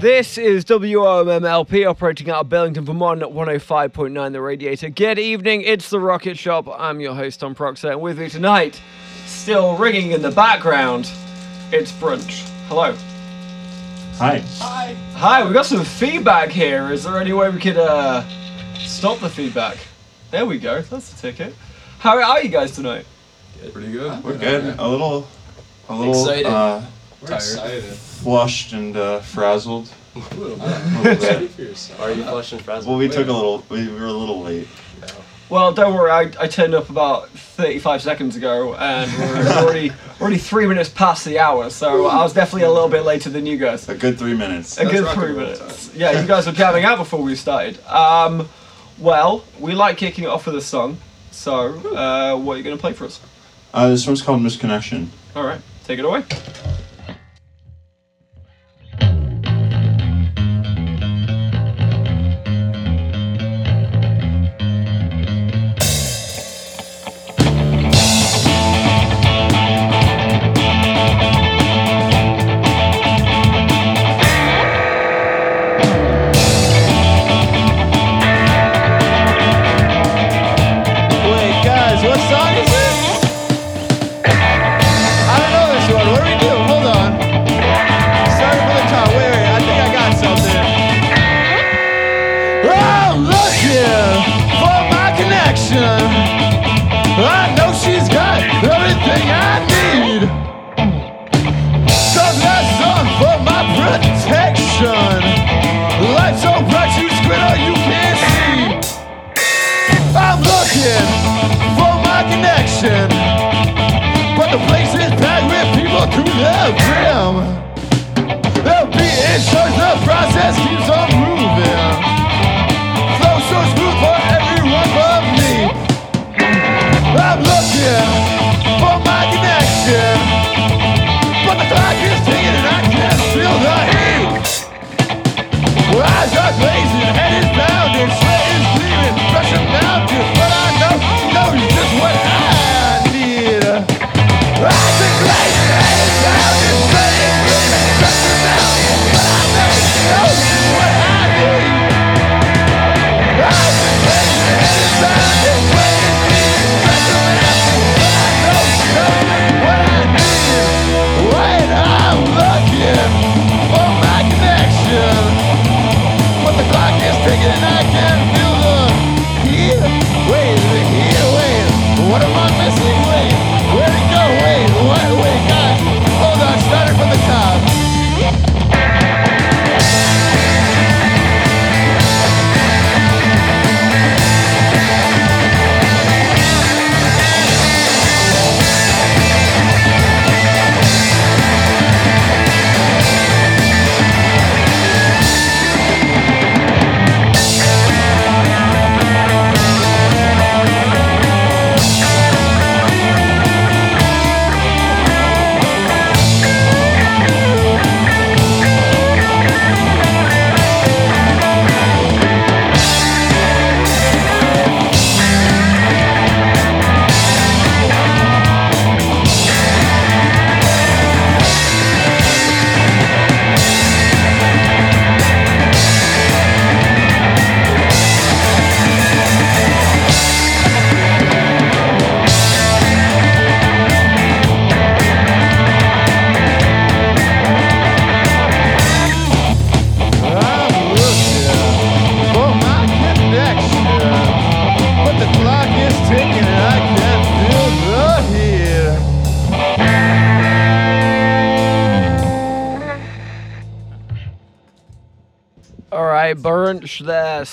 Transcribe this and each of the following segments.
This is WOMMLP operating out of Burlington, Vermont at 105.9 The Radiator. Good evening, it's the Rocket Shop. I'm your host, Tom Proxer, and with me tonight, still ringing in the background, it's Brunch. Hello. Hi. Hi, Hi, we've got some feedback here. Is there any way we could uh, stop the feedback? There we go, that's the ticket. How are you guys tonight? Pretty good. We're good. A little, a little Excited. uh, We're excited. Flushed and uh, frazzled. A little bit. A little bit. Excited for yourself. Are you flush and frazzled? well, we took a little. We, we were a little late. Well, don't worry, I, I turned up about 35 seconds ago and we're already already three minutes past the hour, so I was definitely a little bit later than you guys. A good three minutes. A That's good three minutes. Yeah, you guys were jamming out before we started. Um, well, we like kicking it off with a song, so uh, what are you going to play for us? Uh, this one's called Misconnection. All right, take it away.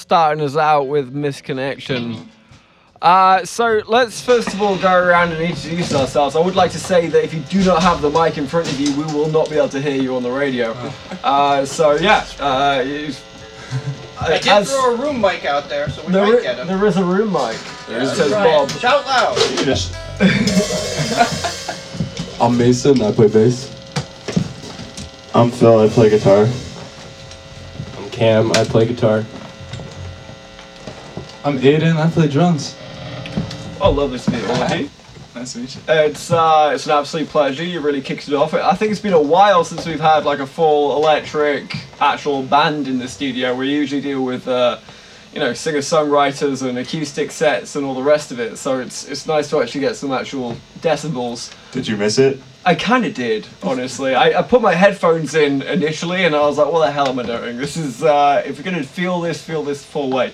Starting us out with Misconnection. Uh, so let's first of all go around and introduce ourselves. I would like to say that if you do not have the mic in front of you, we will not be able to hear you on the radio. Uh, so yeah, uh, I did As- throw a room mic out there, so we there, might get him. there is a room mic. There It is a says Ryan, Bob. Shout loud. You just I'm Mason. I play bass. I'm Phil. I play guitar. I'm Cam. I play guitar. I'm Aiden. I play drums. Oh, lovely to meet all of you. Nice to meet you. It's uh, it's an absolute pleasure. You really kicked it off. I think it's been a while since we've had like a full electric actual band in the studio. We usually deal with uh, you know singer songwriters and acoustic sets and all the rest of it. So it's it's nice to actually get some actual decibels. Did you miss it? I kind of did, honestly. I, I put my headphones in initially, and I was like, "What the hell am I doing? This is uh, if you're gonna feel this, feel this full way."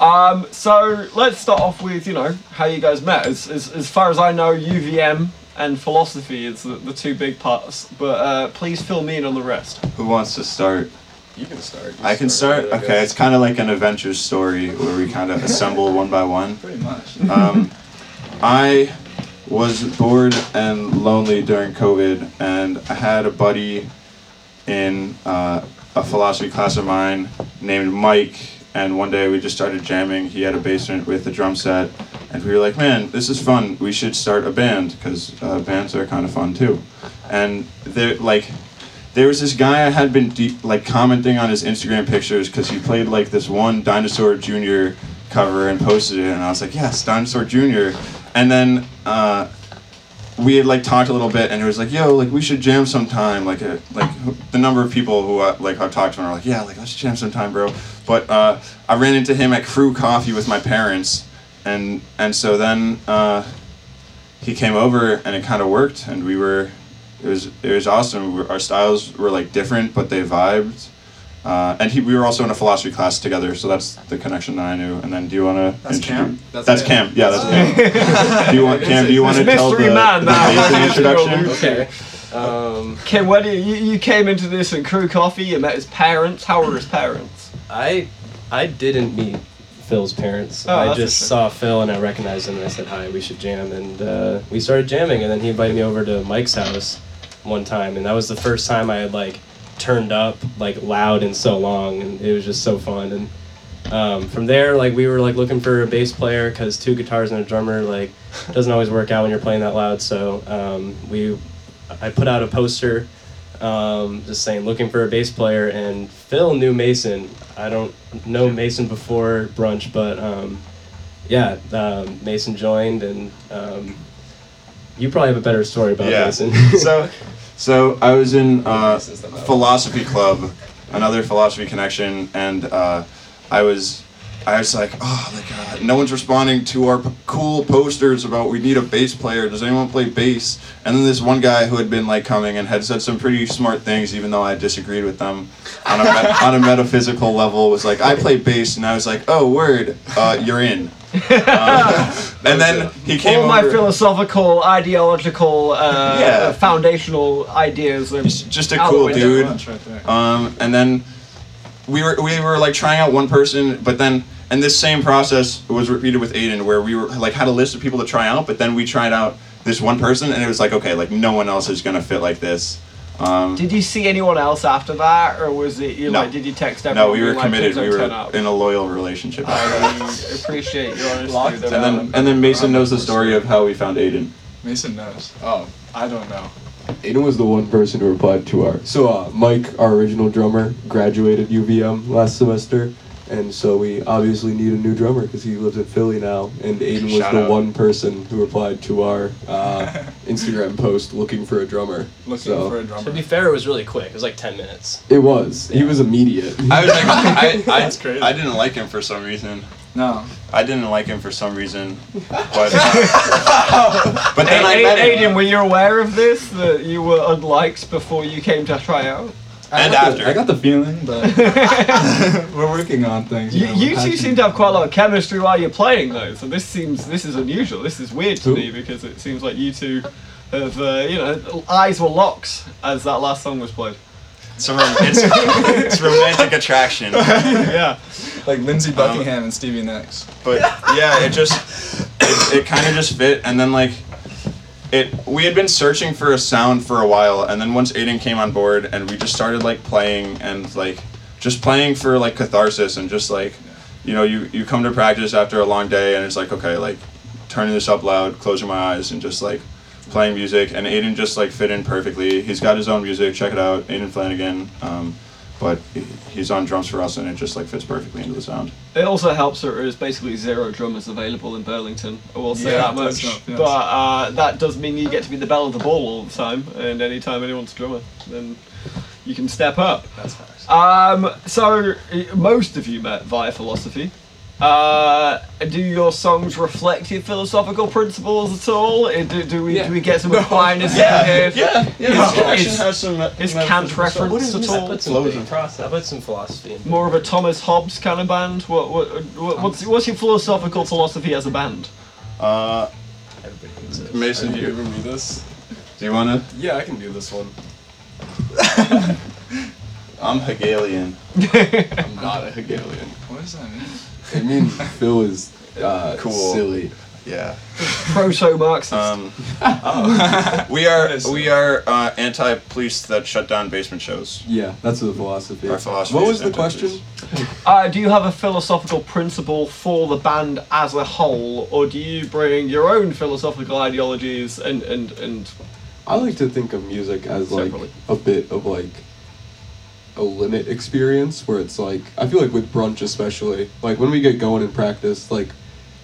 Um, so let's start off with you know how you guys met. As as, as far as I know, UVM and philosophy is the, the two big parts. But uh, please fill me in on the rest. Who wants to start? You can start. You I can start. I Okay, it's kind of like an adventure story where we kind of assemble one by one. Pretty much. Um, I was bored and lonely during COVID, and I had a buddy in uh, a philosophy class of mine named Mike. And one day we just started jamming. He had a basement with a drum set, and we were like, "Man, this is fun. We should start a band because uh, bands are kind of fun too." And there, like, there was this guy I had been de- like commenting on his Instagram pictures because he played like this one Dinosaur Jr. cover and posted it, and I was like, yes, Dinosaur Jr. And then uh, we had like talked a little bit, and it was like, yo, like we should jam sometime. Like, uh, like the number of people who uh, like I've talked to are like, yeah, like let's jam sometime, bro. But uh, I ran into him at Kru Coffee with my parents, and and so then uh, he came over, and it kind of worked, and we were it was it was awesome. Our styles were like different, but they vibed. Uh, and he, we were also in a philosophy class together, so that's the connection that I knew. And then, do you want to? That's Cam? That's, That's Cam. Cam. Yeah, that's Cam. do you want Cam? Do you want to tell the, mystery man the now. introduction? Okay. Um, Kim, when you, you you came into this in Kru Coffee, you met his parents. How were his parents? I I didn't meet Phil's parents. Oh, I just saw Phil and I recognized him and I said hi. We should jam and uh, we started jamming and then he invited me over to Mike's house one time and that was the first time I had like turned up like loud in so long and it was just so fun and um, from there like we were like looking for a bass player because two guitars and a drummer like doesn't always work out when you're playing that loud so um, we I put out a poster um, just saying looking for a bass player and Phil knew Mason. I don't know Mason before brunch, but um, yeah, um, Mason joined and um, you probably have a better story about Yeah. Mason. so, so I was in uh, philosophy club, another philosophy connection, and uh, I was, I was like, oh, like uh, no one's responding to our p- cool posters about we need a bass player. Does anyone play bass? And then this one guy who had been like coming and had said some pretty smart things, even though I disagreed with them on a on a metaphysical level, was like, I play bass, and I was like, oh, word, uh, you're in. Um, and then he came All my over- philosophical, ideological, uh, Yeah. foundational ideas. He's just a cool dude. Right. Um, and then we were we were like trying out one person, but then and this same process was repeated with Aiden, where we were like had a list of people to try out, but then we tried out this one person, and it was like okay, like no one else is gonna fit like this. Um, Did you see anyone else after that, or was it you No. like? Did you text everyone? no, we were like, committed. We were in a loyal relationship. I appreciate your honesty. Locked there, and then and then Mason knows the story of how we found Aiden. Mason knows. Oh, I don't know. Aiden was the one person who replied to our. So uh, Mike, our original drummer, graduated UVM last semester, and so we obviously need a new drummer because he lives in Philly now. And Aiden was Shout the out. one person who replied to our uh, Instagram post looking for a drummer. Looking So- for a drummer. To be fair, it was really quick. It was like 10 minutes. It was. He was immediate. I was like, I, I, That's crazy. I didn't like him for some reason. No. I didn't like him for some reason, but uh, but then I met hey, him. Aiden, were you aware of this? That you were unliked before you came to try out? I And got the- after. I got the feeling, but we're working on things. You, know, you two seem to have quite a lot of chemistry while you're playing, though. So this seems this is unusual. This is weird to Who? me because it seems like you two have, uh, you know, eyes were locked as that last song was played. It's, a rom- it's, it's romantic attraction. yeah. like Lindsey Buckingham and Stevie Nicks. But yeah, it just it, it kind of just fit, and then like it we had been searching for a sound for a while, and then once Aiden came on board, and we just started like playing and like just playing for like catharsis and just like you know you you come to practice after a long day and it's like okay like turning this up loud closing my eyes and just like playing music. And aiden just like fit in perfectly. He's got his own music. Check it out. Aiden flanagan. Um, but he's on drums for us and it just like fits perfectly into the sound It also helps that there's basically zero drummers available in Burlington. I will say Yeah, that much. not- yes. But uh, that does mean you get to be the belle of the ball all the time, and anytime anyone's a drummer, then you can step up. That's fast. Um, so most of you met via philosophy. Uh, do your songs reflect your philosophical principles at all? Uh, Do, do we do we get some Aquinas in here? yeah yeah. Is- has some Is Kant reference at I all? put some Flows thing- in process. I put some philosophy in. More of a Thomas Hobbes kind of band? What, what, what what's what's your philosophical philosophy as a band? uh, Everybody needs it. mason do you you, give me this? do you want to Yeah, I can do this one. i'm hegelian I'm not a Hegelian. What does that mean? It mean, Phil is uh, Cool. silly. yeah Proto-Marxist. Um, we are we are uh, anti-police that shut down basement shows. Yeah, that's the philosophy. Our philosophy What was the question? Uh, do you have a philosophical principle for the band as a whole, or do you bring your own philosophical ideologies and and and I like to think of music as like a bit of like a limit experience where it's like I feel like with brunch especially like when we get going in practice like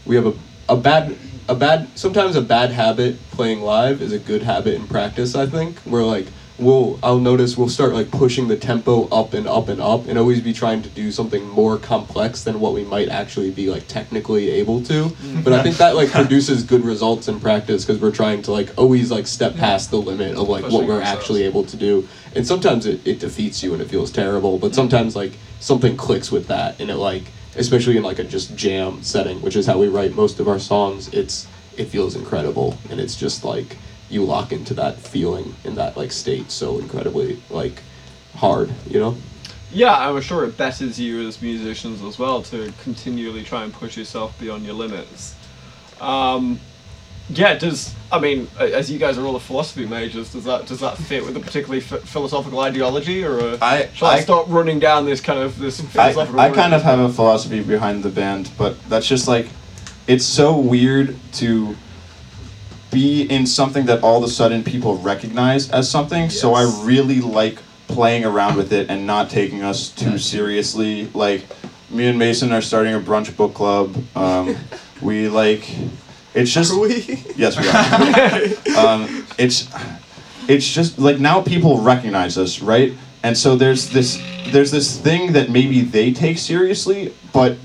we have a a bad a bad sometimes a bad habit playing live is a good habit in practice I think where like we'll I'll notice we'll start like pushing the tempo up and up and up and always be trying to do something more complex than what we might actually be like technically able to. Mm-hmm. But I think that like produces good results in practice because we're trying to like always like step past the limit of like what we're actually able to do. And sometimes it, it defeats you and it feels terrible but mm-hmm. sometimes like something clicks with that and it like especially in like a just jam setting which is how we write most of our songs it's it feels incredible and it's just like you lock into that feeling in that like state so incredibly like hard you know yeah, I'm sure it betters you as musicians as well to continually try and push yourself beyond your limits. Um, yeah, does I mean, as you guys are all the philosophy majors, does that does that fit with a particularly ph philosophical ideology, or uh, I shall I, I, start running down this kind of this I, philosophical? I kind of have a philosophy behind the band, but that's just like it's so weird to be in something that all of a sudden people recognize as something. So I really like playing around with it and not taking us too seriously. Like me and Mason are starting a brunch book club. Um, we like it's just are we? Yes, we are. um, it's it's just like now people recognize us, right? And so there's this there's this thing that maybe they take seriously, but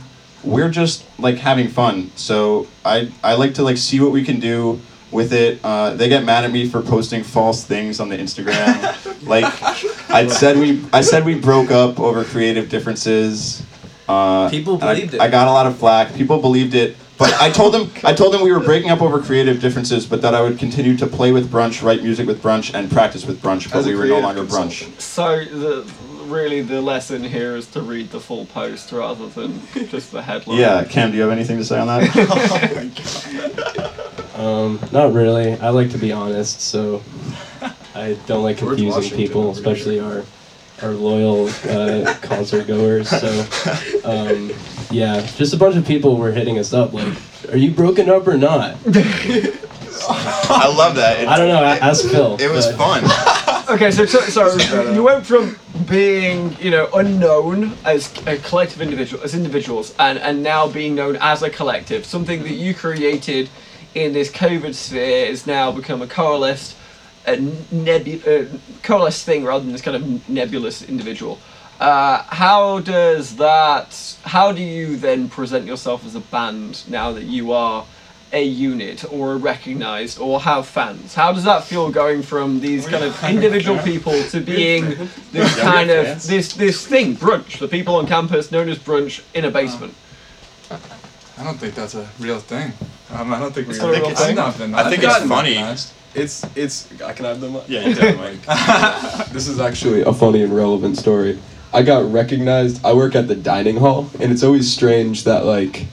we're just like having fun. So I I like to like see what we can do with it. Uh, they get mad at me for posting false things on the Instagram. like I said we I said we broke up over creative differences. Uh, People and I- believed it. I got a lot of flack. People believed it. But I told them I told them we were breaking up over creative differences, but that I would continue to play with brunch, write music with brunch, and practice with brunch. But As we were no creative longer brunch. So the really the lesson here is to read the full post rather than just the headline. Yeah, Cam, do you have anything to say on that? Um, not really. I like to be honest, so I don't like George confusing Washington people, over here. especially our our loyal uh, concert goers. So, um, yeah, just a bunch of people were hitting us up like, "Are you broken up or not?" I love that. It, I don't know. a- Ask Phil. it was but- fun. Okay, so so, so you went from being you know unknown as a collective individual as individuals and and now being known as a collective. Something that you created in this COVID sphere has now become a coalesced, a nebu- uh, coalesced thing rather than this kind of nebulous individual. Uh, how does that? How do you then present yourself as a band now that you are a unit or a recognized or have fans? How does that feel going from these kind of individual people to being this kind of this this thing brunch? The people on campus known as brunch in a basement. I don't think that's a real thing. Um, I don't think It's we. not a real I've thing? not been. I think I've it's funny. recognized. It's it's. I can have them. Yeah, you did, Mike. This is actually a funny and relevant story. I got recognized. I work at the dining hall, and it's always strange that like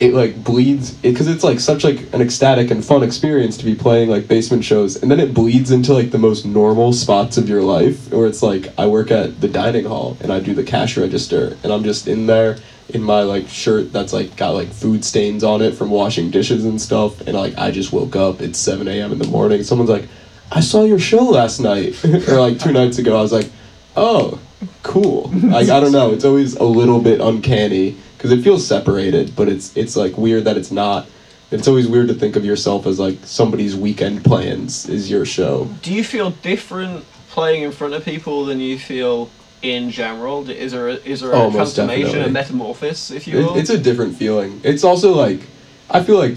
it like bleeds because it's like such like an ecstatic and fun experience to be playing like basement shows and then it bleeds into like the most normal spots of your life where it's like i work at the dining hall and i do the cash register and i'm just in there in my like shirt that's like got like food stains on it from washing dishes and stuff and like i just woke up it's 7 a.m in the morning someone's like i saw your show last night or like two nights ago i was like oh cool. Like i don't know it's always a little bit uncanny because it feels separated but it's it's like weird that it's not. It's always weird to think of yourself as like somebody's weekend plans is your show. Do you feel different playing in front of people than you feel in general? Is there a, is there a Oh, transformation, a metamorphosis, if you It, will? it's a different feeling. It's also like, I feel like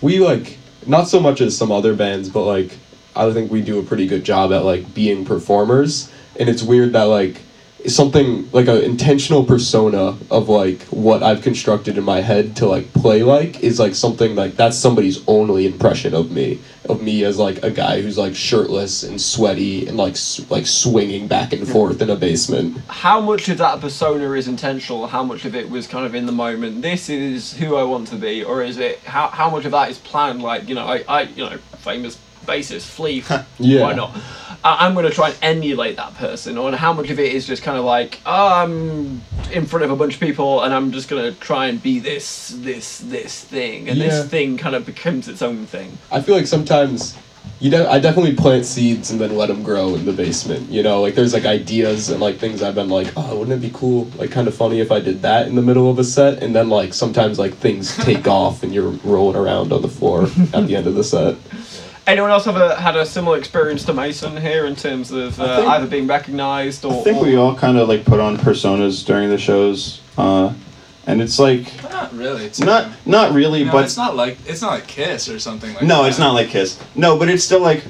we like not so much as some other bands, but like I think we do a pretty good job at like being performers. And it's weird that like something like an intentional persona of like what I've constructed in my head to like play like is like something like that's somebody's only impression of me of me as like a guy who's like shirtless and sweaty and like like swinging back and forth in a basement. how much of that persona is intentional? How much of it was kind of in the moment? This is who I want to be, or is it how how much of that is planned? Like you know, I, I you know, famous bassist Flea. Yeah. Why not? I, I'm going to try and emulate that person, or how much of it is just kind of like oh, I'm in front of a bunch of people and I'm just going to try and be this this this thing, and Yeah. this thing kind of becomes its own thing. I feel like sometimes you de- I definitely plant seeds and then let them grow in the basement. You know, like there's like ideas and like things I've been like, oh, wouldn't it be cool, like kind of funny if I did that in the middle of a set, and then like sometimes like things take off and you're rolling around on the floor at the end of the set. Anyone else ever had a similar experience to Mason here in terms of uh, think- either being recognised or? I think we all kind of like put on personas during the shows, uh, and it's like Not really. It's not not really, No, but it's not like it's not like Kiss or something like no, that. it's not like Kiss. No, but it's still like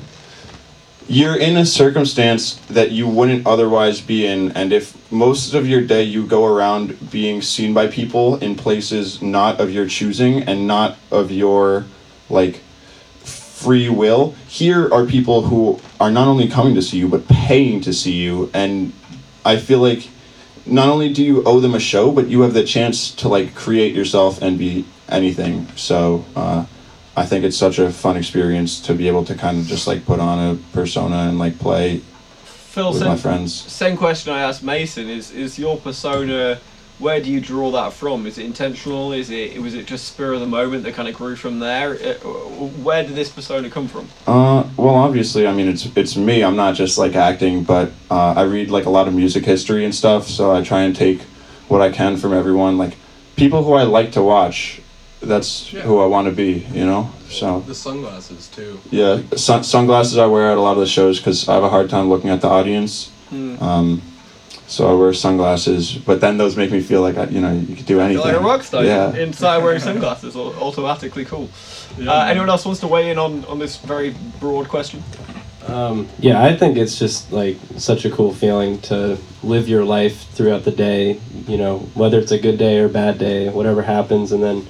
you're in a circumstance that you wouldn't otherwise be in, and if most of your day you go around being seen by people in places not of your choosing and not of your like free will, here are people who are not only coming to see you but paying to see you, and I feel like not only do you owe them a show, but you have the chance to like create yourself and be anything. So uh, I think it's such a fun experience to be able to kind of just like put on a persona and like play Phil, with same, my friends. same question I asked Mason: Is is your persona? Where do you draw that from? Is it intentional? Is it was it just spur of the moment that kind of grew from there? Uh, Where did this persona come from? Uh, well, obviously, I mean, it's it's me. I'm not just like acting, but uh, I read like a lot of music history and stuff. So I try and take what I can from everyone, like people who I like to watch. That's Yeah. who I want to be, you know. So The sunglasses too. yeah, sun- sunglasses I wear at a lot of the shows because I have a hard time looking at the audience. Hmm. Um, so I wear sunglasses, but then those make me feel like I, you know you could do Feel anything. like a rock star Yeah. inside wearing sunglasses, au- automatically cool. Uh, anyone else wants to weigh in on, on this very broad question? Um, yeah, I think it's just like such a cool feeling to live your life throughout the day. You know, whether it's a good day or bad day, whatever happens, and then,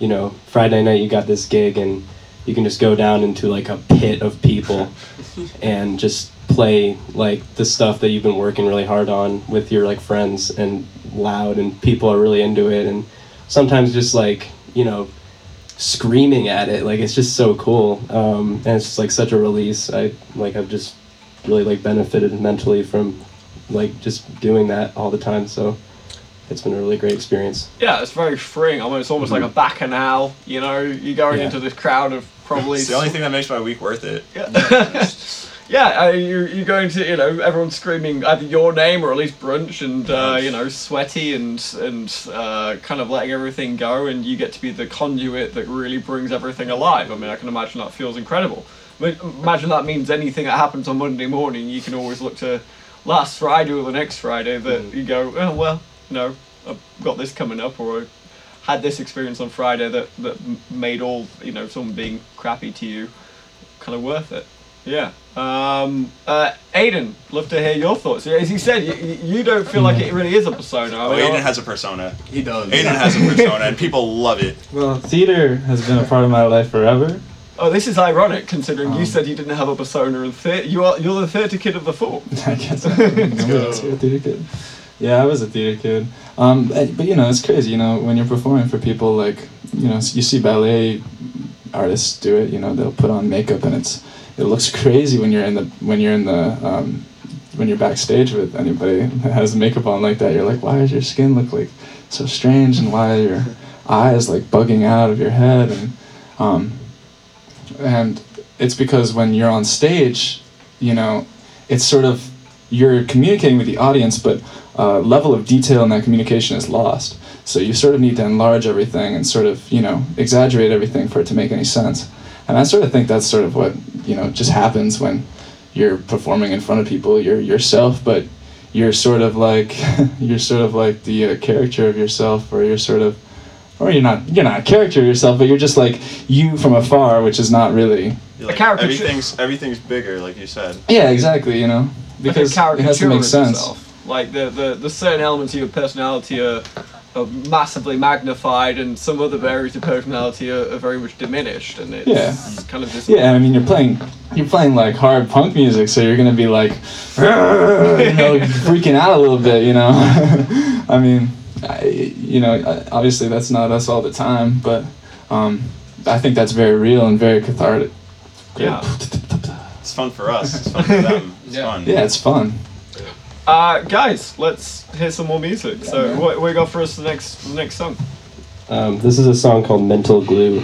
you know, Friday night you got this gig and you can just go down into like a pit of people and just play like the stuff that you've been working really hard on with your like friends and loud and people are really into it and sometimes just like you know screaming at it like it's just so cool um, and it's just like such a release i like i've just really like benefited mentally from like just doing that all the time so it's been a really great experience Yeah, it's very freeing. I mean, Almost, almost like a bacchanal. You know, you're going Yeah. into this crowd of probably. It's the only thing that makes my week worth it. Yeah, yeah uh, you're, you're going to, you know, everyone's screaming either your name or at least brunch and, uh, you know, sweaty and, and uh, kind of letting everything go, and you get to be the conduit that really brings everything alive. I mean, I can imagine that feels incredible. I mean, imagine that means anything that happens on Monday morning, you can always look to last Friday or the next Friday that you go, oh, well, you know, I've got this coming up, or I had this experience on Friday that, that made all, you know, someone being crappy to you kind of worth it. Yeah. Um, uh, Aiden, love to hear your thoughts. As you said, you, you don't feel like it really is a persona. I Oh, Aiden has a persona. He does. Aiden has a persona, and people love it. Well, theater has been a part of my life forever. oh, this is ironic considering you Um, said you didn't have a persona in theatre. You are you're the theatre kid of the four. I guess I'm a theater kid. Yeah, I was a theater kid. Um, but, but you know, it's crazy. You know, when you're performing for people, like you know you see ballet artists do it. You know they'll put on makeup and it's it looks crazy when you're in the when you're in the um, when you're backstage with anybody that has makeup on like that. You're like, why does your skin look like so strange and why are your eyes like bugging out of your head and um, and it's because when you're on stage, you know, it's sort of you're communicating with the audience, but uh, level of detail in that communication is lost. So you sort of need to enlarge everything and sort of you know exaggerate everything for it to make any sense. And I sort of think that's sort of what you know just happens when you're performing in front of people. You're yourself, but you're sort of like you're sort of like the uh, character of yourself, or you're sort of or you're not you're not a character of yourself, but you're just like you from afar, which is not really. You're like, caricature. everything's everything's bigger, like you said. Yeah, exactly. You know, because like a it has to make sense. yourself. Like the, the the certain elements of your personality are, are massively magnified, and some other areas of personality are, are very much diminished, and it's Yeah. kind of this. Yeah, I mean you're playing you're playing like hard punk music, so you're gonna be like, you know, freaking out a little bit. You know, I mean, I, you know, obviously that's not us all the time, but um, I think that's very real and very cathartic. Yeah. It's fun for us. It's fun for them. It's Yeah. fun. Yeah, it's fun. Uh, guys, let's hear some more music. So, what, what you got for us the next the next song? Um, this is a song called Mental Glue.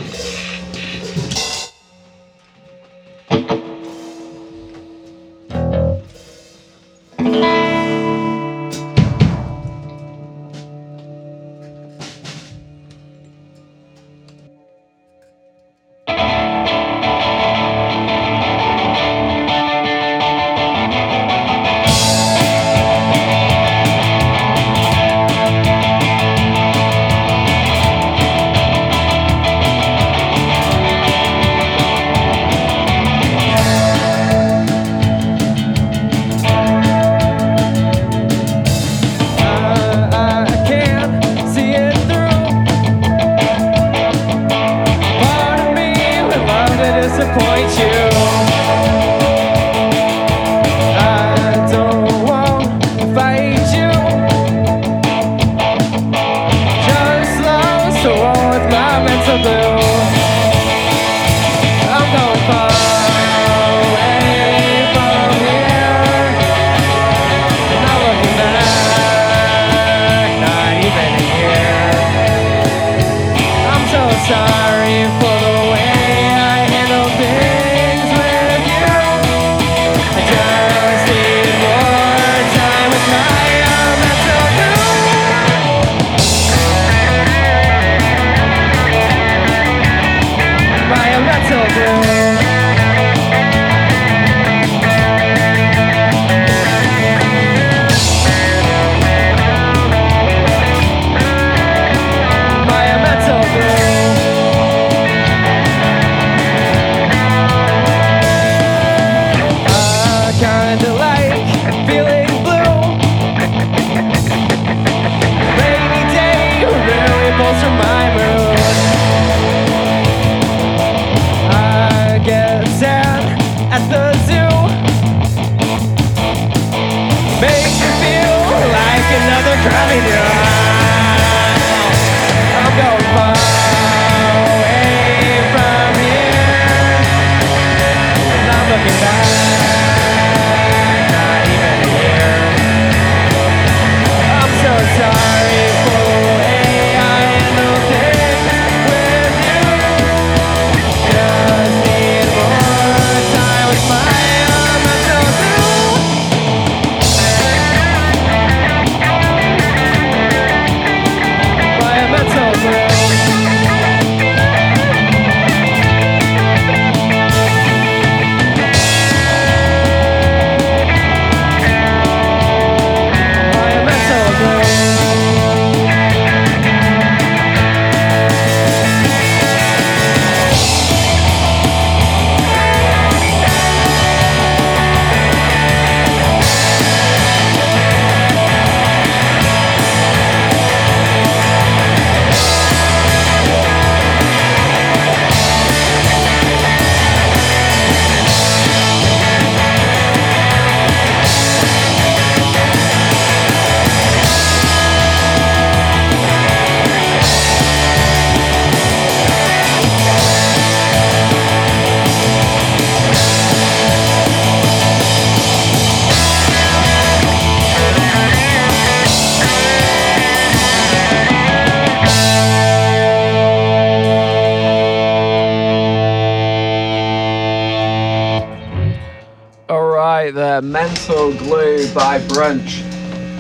Mental Glue by Brunch.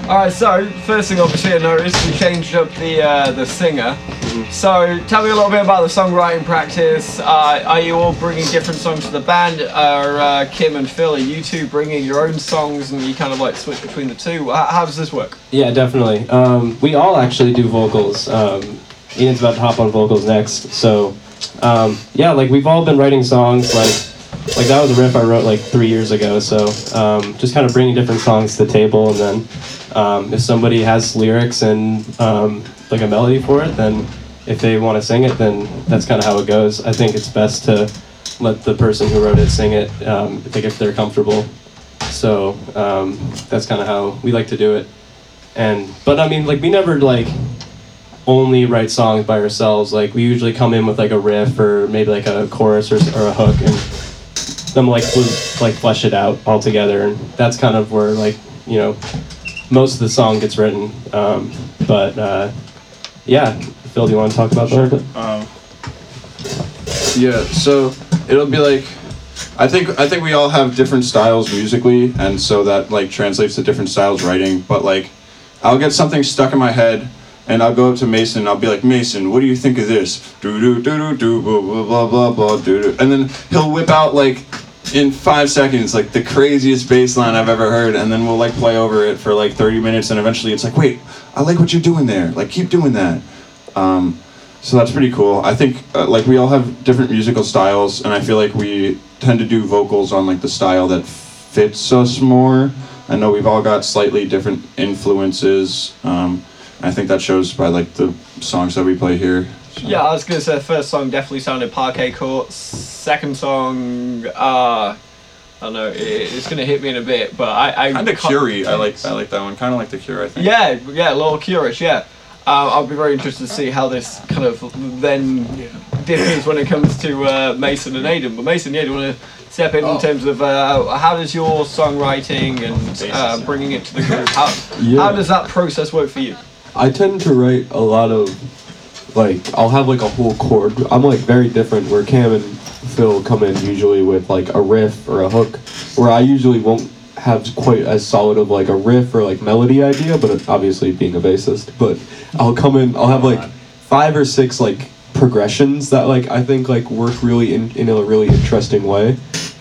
Alright, so first thing obviously I noticed we changed up the uh, the singer. So tell me a little bit about the songwriting practice. Uh, are you all bringing different songs to the band? Are uh, Kim and Phil, are you two bringing your own songs and you kind of like switch between the two? How, how does this work? Yeah, definitely. Um, we all actually do vocals. Um, Ian's about to hop on vocals next. So, um, yeah, like we've all been writing songs. Like, like that was a riff I wrote like three years ago. So, um, just kind of bringing different songs to the table, and then um, if somebody has lyrics and um, like a melody for it, then if they want to sing it, then that's kind of how it goes. I think it's best to let the person who wrote it sing it, um, think if they're comfortable. So um, that's kind of how we like to do it. And but I mean, like we never like only write songs by ourselves. Like we usually come in with like a riff or maybe like a chorus or, or a hook, and then like we like flesh it out all together. And that's kind of where like you know most of the song gets written. Um, but uh, yeah, Phil, do you want to talk about that? Um, yeah, so it'll be like I think I think we all have different styles musically, and so that like translates to different styles writing. But like, I'll get something stuck in my head, and I'll go up to Mason. and I'll be like, Mason, what do you think of this? Do do do do do blah blah blah blah do do, and then he'll whip out like in five seconds like the craziest bass line I've ever heard, and then we'll like play over it for like thirty minutes, and eventually it's like, wait, I like what you're doing there. Like keep doing that. Um, so that's pretty cool. I think uh, like we all have different musical styles, and I feel like we tend to do vocals on like the style that fits us more. I know we've all got slightly different influences. Um, I think that shows by like the songs that we play here. Yeah, I was gonna say the first song definitely sounded parquet court. Second song, uh, I don't know, it, it's gonna hit me in a bit, but I, I Kind of can't- Curie. I like I like that one. Kind of like the Cure. I think. Yeah, yeah, a little curious, yeah. Uh, I'll be very interested to see how this kind of then differs when it comes to uh, Mason and Aiden. But Mason, yeah, do you want to step in in terms of uh, how does your songwriting and uh, bringing it to the group, how, Yeah. how does that process work for you? I tend to write a lot of like I'll have like a whole chord. I'm like very different where Cam and Phil come in usually with like a riff or a hook where I usually won't have quite as solid of like a riff or like melody idea, but obviously being a bassist, but I'll come in I'll have like five or six like progressions that like I think like work really in, in a really interesting way.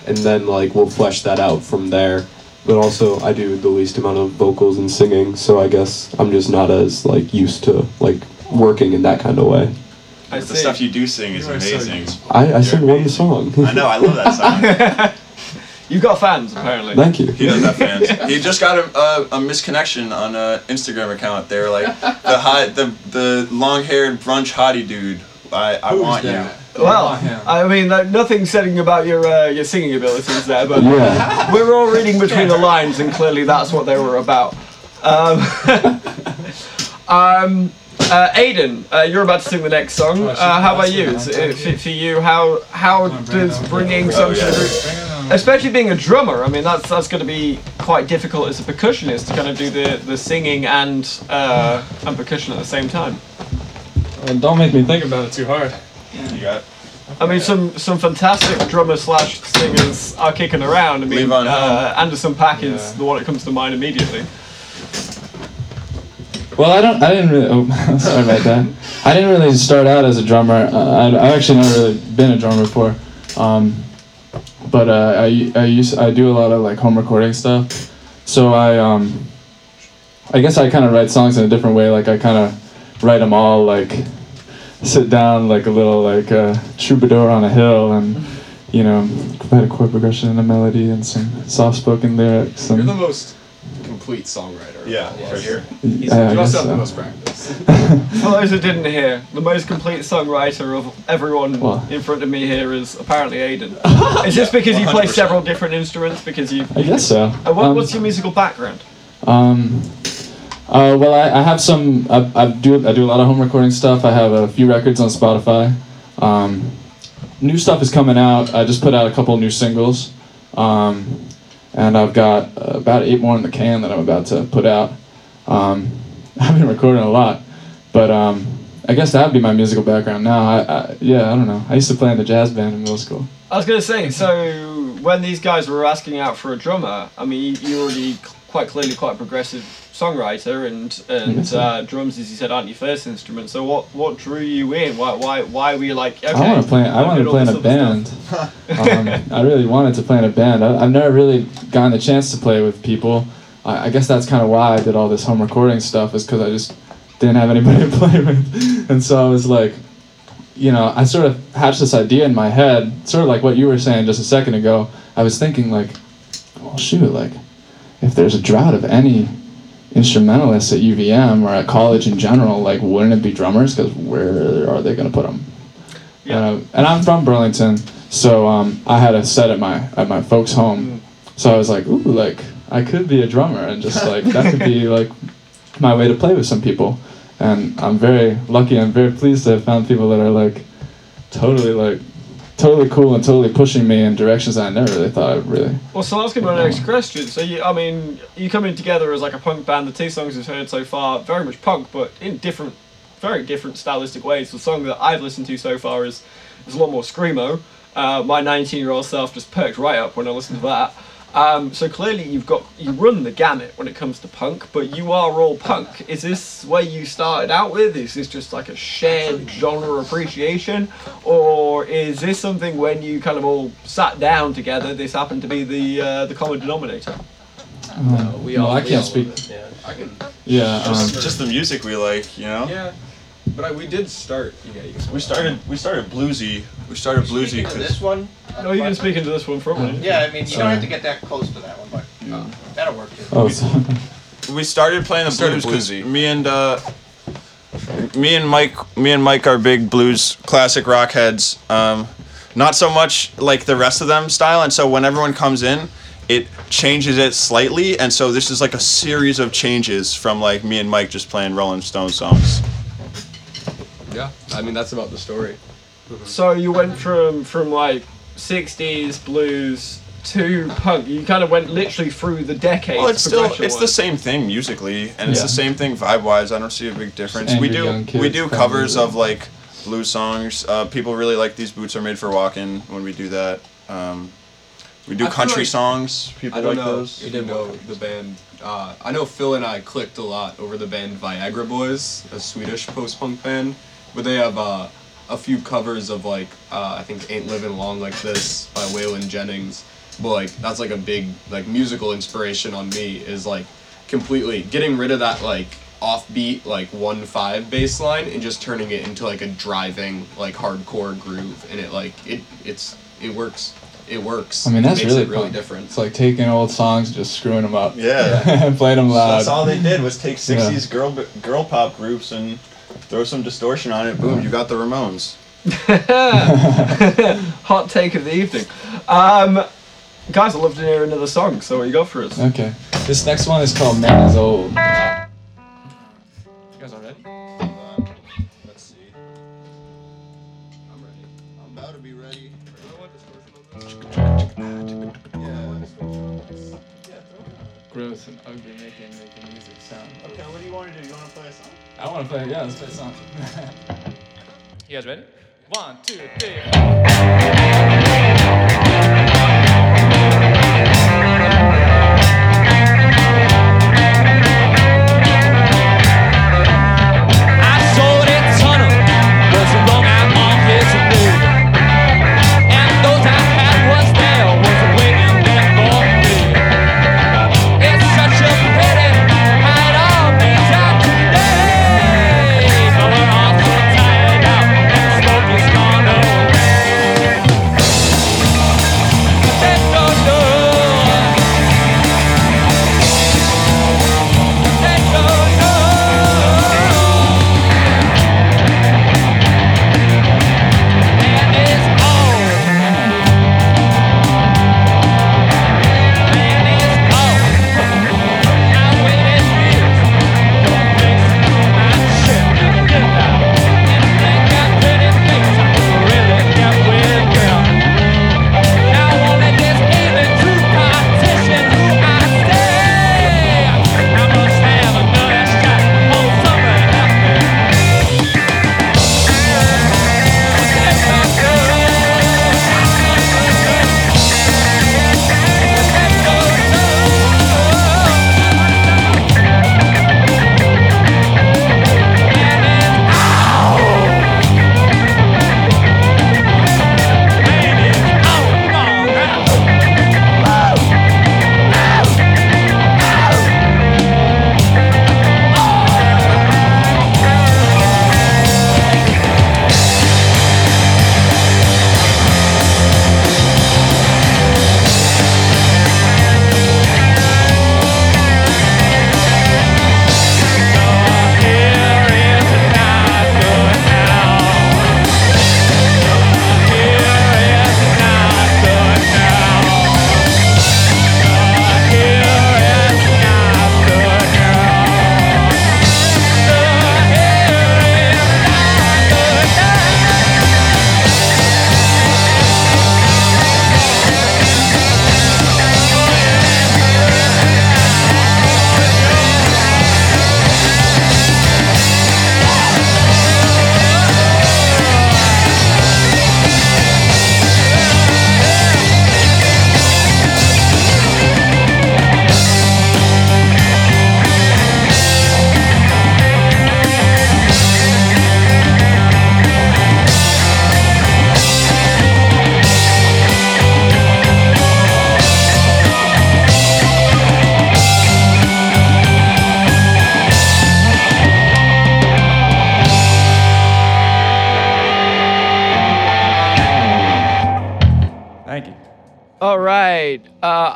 And then like we'll flesh that out from there but also I do the least amount of vocals and singing, so I guess I'm just not as like used to like working in that kind of way. I The stuff you do sing is You are so amazing. I, I sing one song. I know. I love that song. You've got fans, apparently. Thank you. He does have fans. He just got a, a, a misconnection on a Instagram account. They were like the hot, the the long-haired brunch hottie dude. I, I want you. Well. I mean, like, nothing saying about your uh, your singing abilities there, but Yeah. we're all reading between the lines, and clearly that's what they were about. Um, um, uh, Aiden, uh, you're about to sing the next song. Oh, Uh, how about you? it. Is it fit for you? How how on, bring it does on. bringing Oh, songs to yeah. especially being a drummer? I mean, that's that's going to be quite difficult as a percussionist to kind of do the, the singing and uh, and percussion at the same time. And don't make me think about it too hard. You got. I mean, some some fantastic drummer slash singers are kicking around. I mean, Levon uh, Anderson Paak is Yeah. the one that comes to mind immediately. Well, I don't. I didn't really. Oh, sorry about that. I didn't really start out as a drummer. Uh, I, I've actually never really been a drummer before. Um, but uh, I I used I do a lot of like home recording stuff. So I um. I guess I kind of write songs in a different way. Like I kind of write them all like sit down like a little like uh, troubadour on a hill and you know put a chord progression and a melody and some soft spoken lyrics You're and the most complete songwriter. of Yeah, all of for us. He's I- I just guess have the most practice. For those who didn't hear, the most complete songwriter of everyone Well. in front of me here is apparently Aiden. Is this because you play several different instruments? Because you. I guess so. Uh, what, Um, what's your musical background? Um, uh, well, I, I have some. I, I do. I do a lot of home recording stuff. I have a few records on Spotify. Um, new stuff is coming out. I just put out a couple new singles, um, and I've got uh, about eight more in the can that I'm about to put out. Um, I've been recording a lot, but um, I guess that would be my musical background now. I, I, yeah, I don't know. I used to play in the jazz band in middle school. I was to say, so when these guys were asking out for a drummer, I mean, you, already quite clearly quite progressive songwriter, and and uh, drums, as you said, aren't your first instrument. So what what drew you in? Why why why were you like? Okay, I want to play. I I'll wanted to play in a band. um, I really wanted to play in a band. I, I've never really gotten the chance to play with people. I, I guess that's kind of why I did all this home recording stuff, is because I just didn't have anybody to play with, and so I was like, you know, I sort of hatched this idea in my head, sort of like what you were saying just a second ago. I was thinking like, well, shoot, like, if there's a drought of any instrumentalists at UVM or at college in general, like, wouldn't it be drummers? Because where are they going to put them? Yeah. Uh, and I'm from Burlington, so um, I had a set at my at my folks' home. So I was like, ooh, like I could be a drummer, and just like that could be like my way to play with some people. And I'm very lucky. I'm very pleased to have found people that are like totally like totally cool and totally pushing me in directions I never really thought I'd really. Well, so that's gonna be my next question. So you, I mean, you coming together as like a punk band. The two songs we've heard so far, very much punk, but in different, very different stylistic ways. The song that I've listened to so far is is a lot more screamo. Uh, my 19-year-old self just perked right up when I listened to that. Um, so clearly you've got you run the gamut when it comes to punk, but you are all punk. Is this where you started out with? Is this just like a shared genre appreciation, or is this something when you kind of all sat down together? This happened to be the uh, the common denominator. No, we well, all- I can't speak. Yeah. I can. Yeah. Just, Um, just the music we like, you know. Yeah, but I, we did start. Yeah, you can We started we started bluesy. We started bluesy Speaking of because this one, No, you can speak into this one for a minute. yeah, I mean, you Sorry. don't have to get that close to that one, but uh, that'll work too. oh, so, we started playing the Started blues because bluesy. me and uh, me and Mike me and Mike are big blues classic rock heads. Um, not so much like the rest of them style, and so when everyone comes in, it changes it slightly, and so this is like a series of changes from like me and Mike just playing Rolling Stone songs. Yeah, I mean that's about the story. So you went from from like '60s blues to punk. You kind of went literally through the decades. Well, it's still it's the same thing musically, and it's Yeah. the same thing vibe wise. I don't see a big difference. we do we do covers of like blues songs. Uh, people really like these boots are made for walking when we do that. Um, we do I country like- songs. People I don't like know. those. You didn't know the band. Uh, I know Phil and I clicked a lot over the band Viagra Boys, a Swedish post-punk band, but they have uh, a few covers of like uh, I think "Ain't Living Long Like This" by Waylon Jennings. But like that's like a big like musical inspiration on me is like completely getting rid of that like offbeat like one five bass line and just turning it into like a driving like hardcore groove and it like it it's it works it works I mean, that's it makes really it really fun. different It's like taking old songs, and just screwing them up. Yeah. and playing them loud. That's all they did was take Yeah. '60s girl girl pop groups and throw some distortion on it. Boom, you got the Ramones. Hot take of the evening. Um, guys, I'd love to hear another song. So what you got for us? Okay. This next one is called Man is Old. You guys all ready? Let's see. I'm ready. I'm about to be ready. Yeah. Gross and ugly making making music sound. Okay, what do you want to do? You want to play a song? I want to play. Yeah, let's play a song. you guys ready? One, two, three.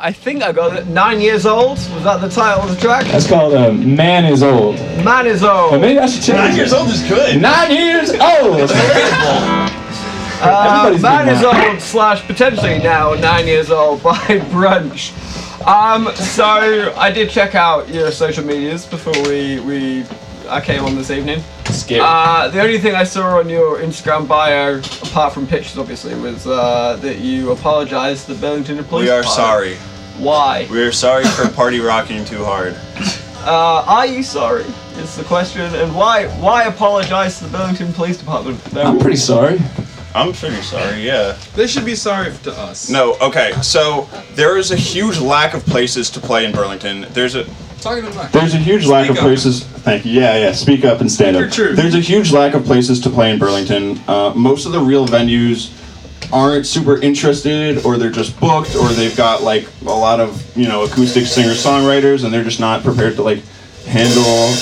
I think I got it. Nine years old. Was that the title of the track? That's called uh, Man is Old. Man is old. But maybe I should change Nine it. years old is good. Nine years old. Uh, Everybody's man been is that. old slash potentially now nine years old by brunch. Um, so I did check out your social medias before we we I came on this evening. Scary. Uh, the only thing I saw on your Instagram bio, apart from pictures, obviously, was uh, that you apologized to the Burlington Police We are Department. sorry. Why? We are sorry for party rocking too hard. Uh, are you sorry? Is the question, and why? Why apologize to the Burlington Police Department? They're I'm pretty sorry. I'm pretty sorry, yeah. They should be sorry to us. No, okay, so there is a huge lack of places to play in Burlington. There's a Talking to the. There's a huge lack of up. places. Thank you. Yeah, yeah. Speak up and stand Speak up. your truth. There's a huge lack of places to play in Burlington. Uh, most of the real venues aren't super interested, or they're just booked, or they've got like a lot of you know acoustic singer songwriters, and they're just not prepared to like handle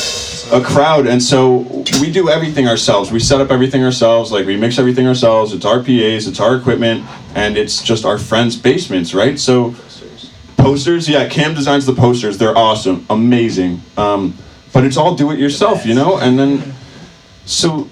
a crowd. And so we do everything ourselves. We set up everything ourselves. Like we mix everything ourselves. It's our PAs, it's our equipment, and it's just our friends' basements, right? So posters yeah cam designs the posters they're awesome amazing um, but it's all do it yourself you know and then so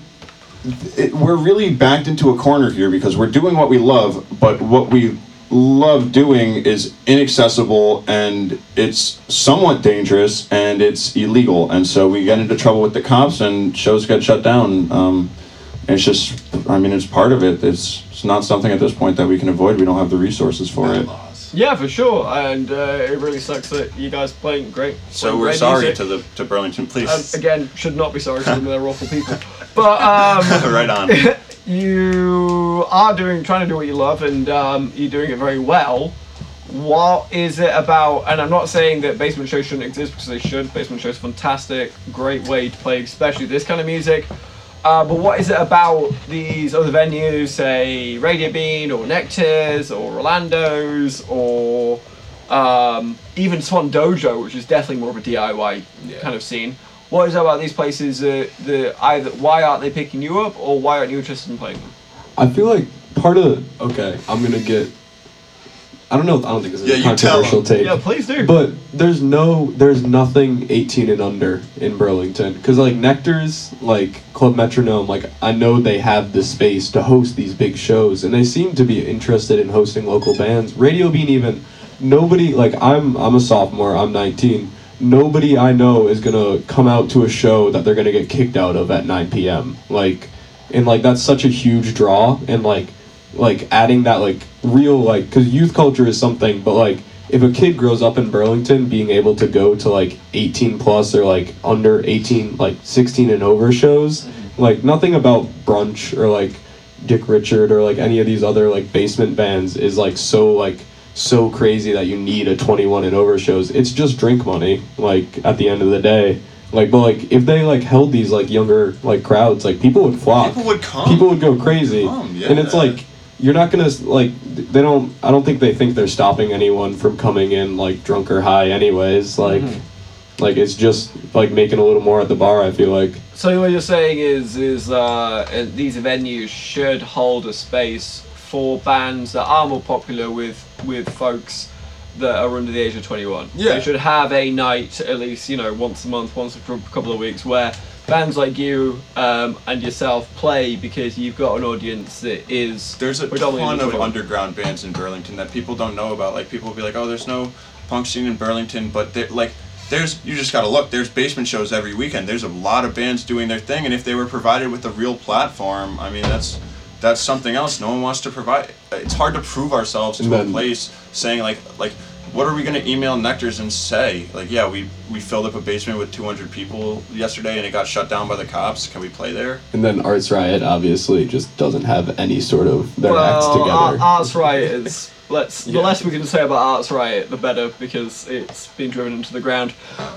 it, we're really backed into a corner here because we're doing what we love but what we love doing is inaccessible and it's somewhat dangerous and it's illegal. And so we get into trouble with the cops and shows get shut down. Um, it's just i mean it's part of it. It's, it's not something at this point that we can avoid. We don't have the resources for it Yeah, for sure, and uh, it really sucks that you guys playing great. So playing we're sorry music. to the to Burlington Police. Um, again, should not be sorry to them. They're awful people. But um, right on. you are doing, trying to do what you love, and um, you're doing it very well. What is it about? And I'm not saying that basement shows shouldn't exist because they should. Basement shows fantastic, great way to play, especially this kind of music. Uh, but what is it about these other venues, say Radio Bean or Nectars or Orlando's or um, even Swan Dojo, which is definitely more of a DIY kind of scene? What is it about these places that, that either why aren't they picking you up or why aren't you interested in playing them? I feel like part of okay, I'm gonna get. I don't know. I don't think this is Yeah, a you tell controversial 'em. take. Yeah, please do. But there's no, there's nothing 18 and under in Burlington. Cause like Nectar's, like Club Metronome, like I know they have the space to host these big shows, and they seem to be interested in hosting local bands. Radio Bean even, nobody like I'm, I'm a sophomore. I'm 19. Nobody I know is gonna come out to a show that they're gonna get kicked out of at 9 p.m. Like, and like that's such a huge draw, and like like adding that like real like because youth culture is something but like if a kid grows up in burlington being able to go to like 18 plus or like under 18 like 16 and over shows like nothing about brunch or like dick richard or like any of these other like basement bands is like so like so crazy that you need a 21 and over shows. It's just drink money like at the end of the day. Like but like if they like held these like younger like crowds like people would flock. People would come. people would go crazy. Come, and it's like you're not gonna like they don't i don't think they think they're stopping anyone from coming in like drunk or high anyways like like it's just like making a little more at the bar i feel like. So what you're saying is is uh, uh, these venues should hold a space for bands that are more popular with with folks that are under the age of 21. Yeah. They should have a night at least, you know, once a month, once for a couple of weeks where bands like you um, and yourself play because you've got an audience that is There's a predominantly ton of 21. underground bands in Burlington that people don't know about. Like people will be like, "Oh, there's no punk scene in Burlington," but there, like, there's you just gotta look. There's basement shows every weekend. There's a lot of bands doing their thing, and if they were provided with a real platform, I mean, that's that's something else. No one wants to provide. It's hard to prove ourselves to And a place saying like like. What are we gonna email Nectars and say? Like, yeah, we, we filled up a basement with 200 people yesterday and it got shut down by the cops. Can we play there? and then arts riot obviously just doesn't have any sort of their acts together Ar- Arts Riot is. Let's the less we can say about Arts Riot, the better, because it's been driven into the ground.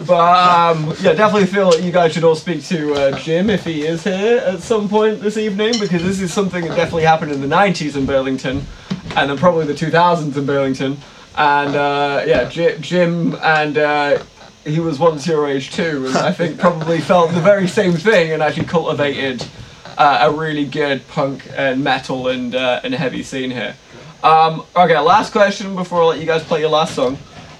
But um, yeah, definitely feel that you guys should all speak to uh, Jim if he is here at some point this evening, because this is something that definitely happened in the '90s in Burlington, and then probably the 2000s in Burlington. And uh, yeah, Jim and. Uh, he was once your age too, and I think probably felt the very same thing and actually cultivated uh, a really good punk and metal and uh, and heavy scene here. Um, okay, last question before I let you guys play your last song.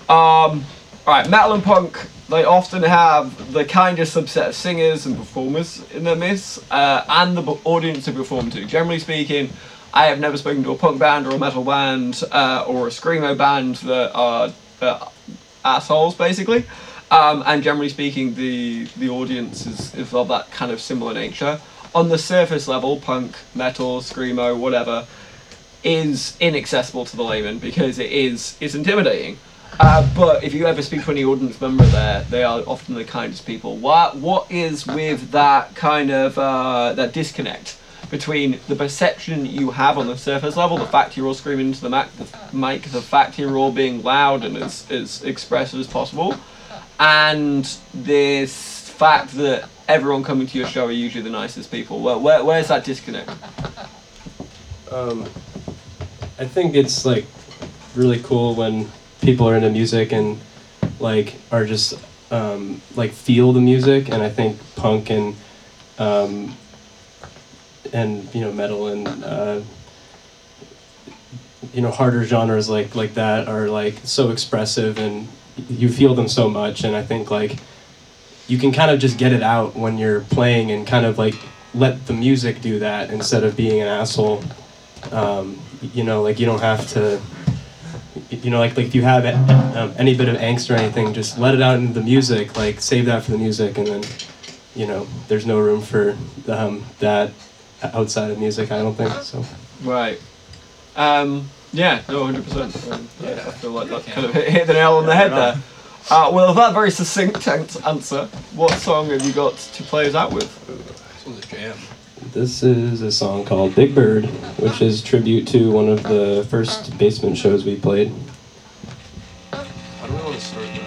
Um, alright, metal and punk, they often have the kind of subset of singers and performers in their midst, uh, and the audience to perform to. Generally speaking, I have never spoken to a punk band or a metal band uh, or a screamo band that are uh, assholes, basically. Um, and generally speaking, the the audience is, is of that kind of similar nature. On the surface level, punk, metal, screamo, whatever, is inaccessible to the layman because it is is intimidating. Uh, but if you ever speak to any audience member there, they are often the kindest people. What what is with that kind of uh, that disconnect between the perception you have on the surface level, the fact you're all screaming into the mic, the mic, the fact you're all being loud and as, as expressive as possible, and this fact that everyone coming to your show are usually the nicest people. Where, where, where's that disconnect? Um, I think it's like really cool when people are into music and like are just um, like feel the music, and I think punk and um, and you know metal and uh, you know harder genres like like that are like so expressive and you feel them so much, and I think like you can kind of just get it out when you're playing and kind of like let the music do that instead of being an asshole. Um, you know like you don't have to you know like, like if you have um, any bit of angst or anything just let it out into the music like save that for the music and then you know there's no room for um, that outside of music i don't think so Right. Um, yeah, no, 100%. Um, I, I feel like that kind of hit, hit the nail on the head there. Uh, well, that very succinct answer, what song have you got to play us out with? This one's a jam. this is a song called big bird which is tribute to one of the first basement shows we played How do we want to start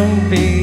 wanna be.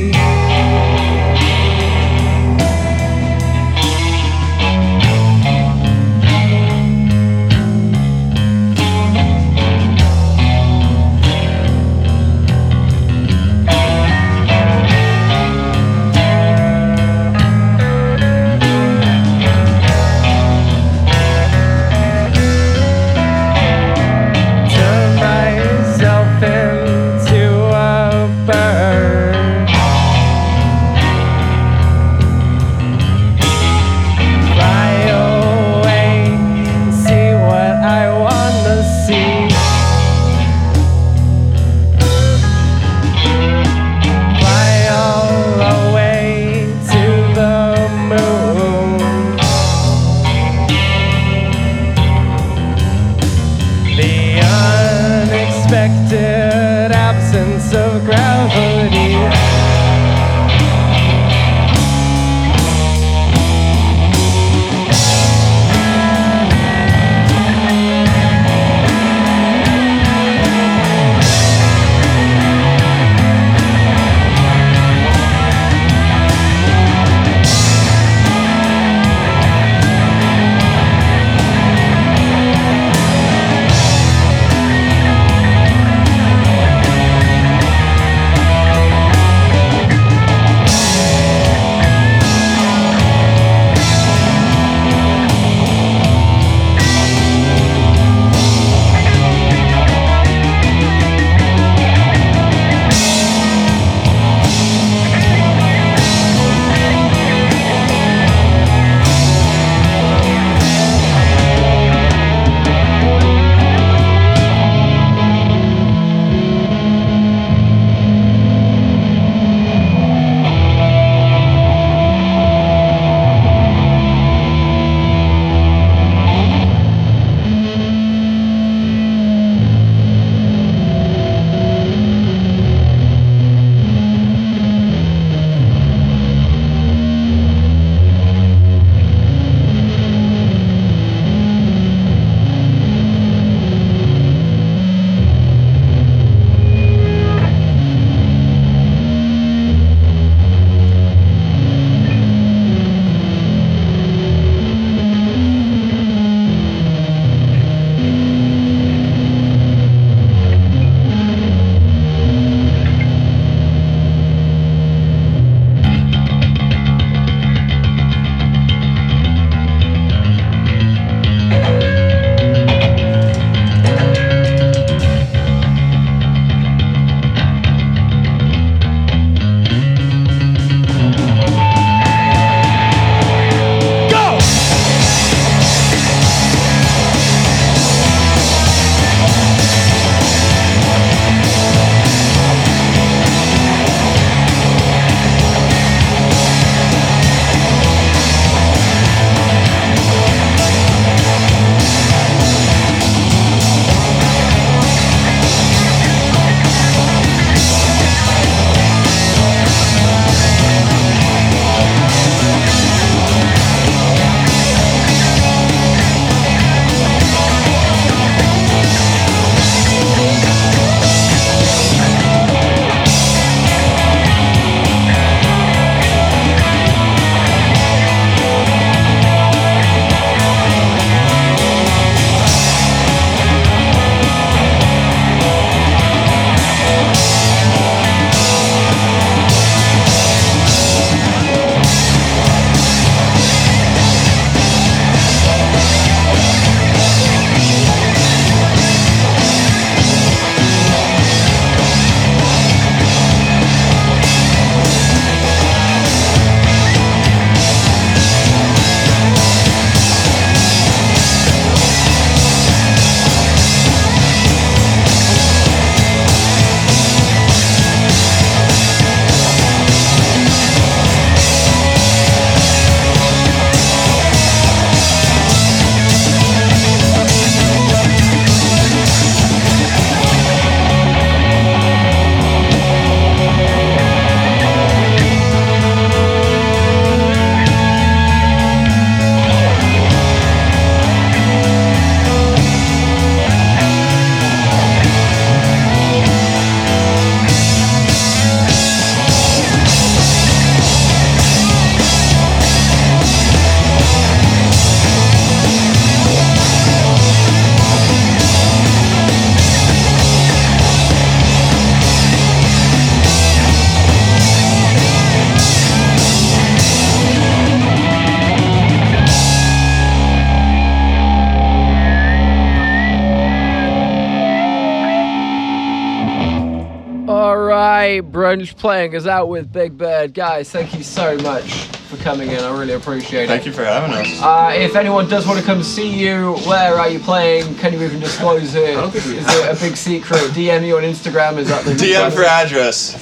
Friday brunch playing is out with Big Bird. Guys, thank you so much for coming in. I really appreciate it. Thank you for having us. Uh, if anyone does want to come see you, where are you playing? Can you even disclose it? I don't think we Is it a big secret? DM you on Instagram? Is that the DM for address.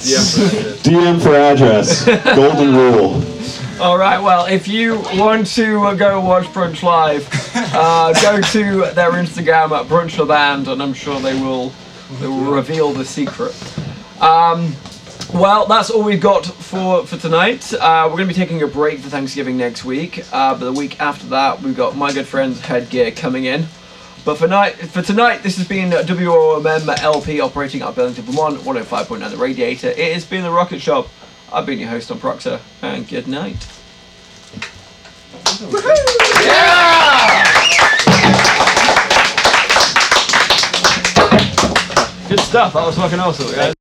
DM for address. Golden rule. All right. Well, if you want to uh, go watch Brunch live, uh, go to their Instagram at Brunch the Band, and I'm sure they will they will reveal the secret. Um, well, that's all we've got for for tonight. Uh, we're going to be taking a break for Thanksgiving next week, uh, but the week after that, we've got my good friends Headgear coming in. But for night, for tonight, this has been WOMM LP operating of Burlington, Vermont, 105.9 The Radiator. It has been the Rocket Shop. I've been your host on Proxer, and good night. Yeah! Good stuff. That was fucking awesome, guys.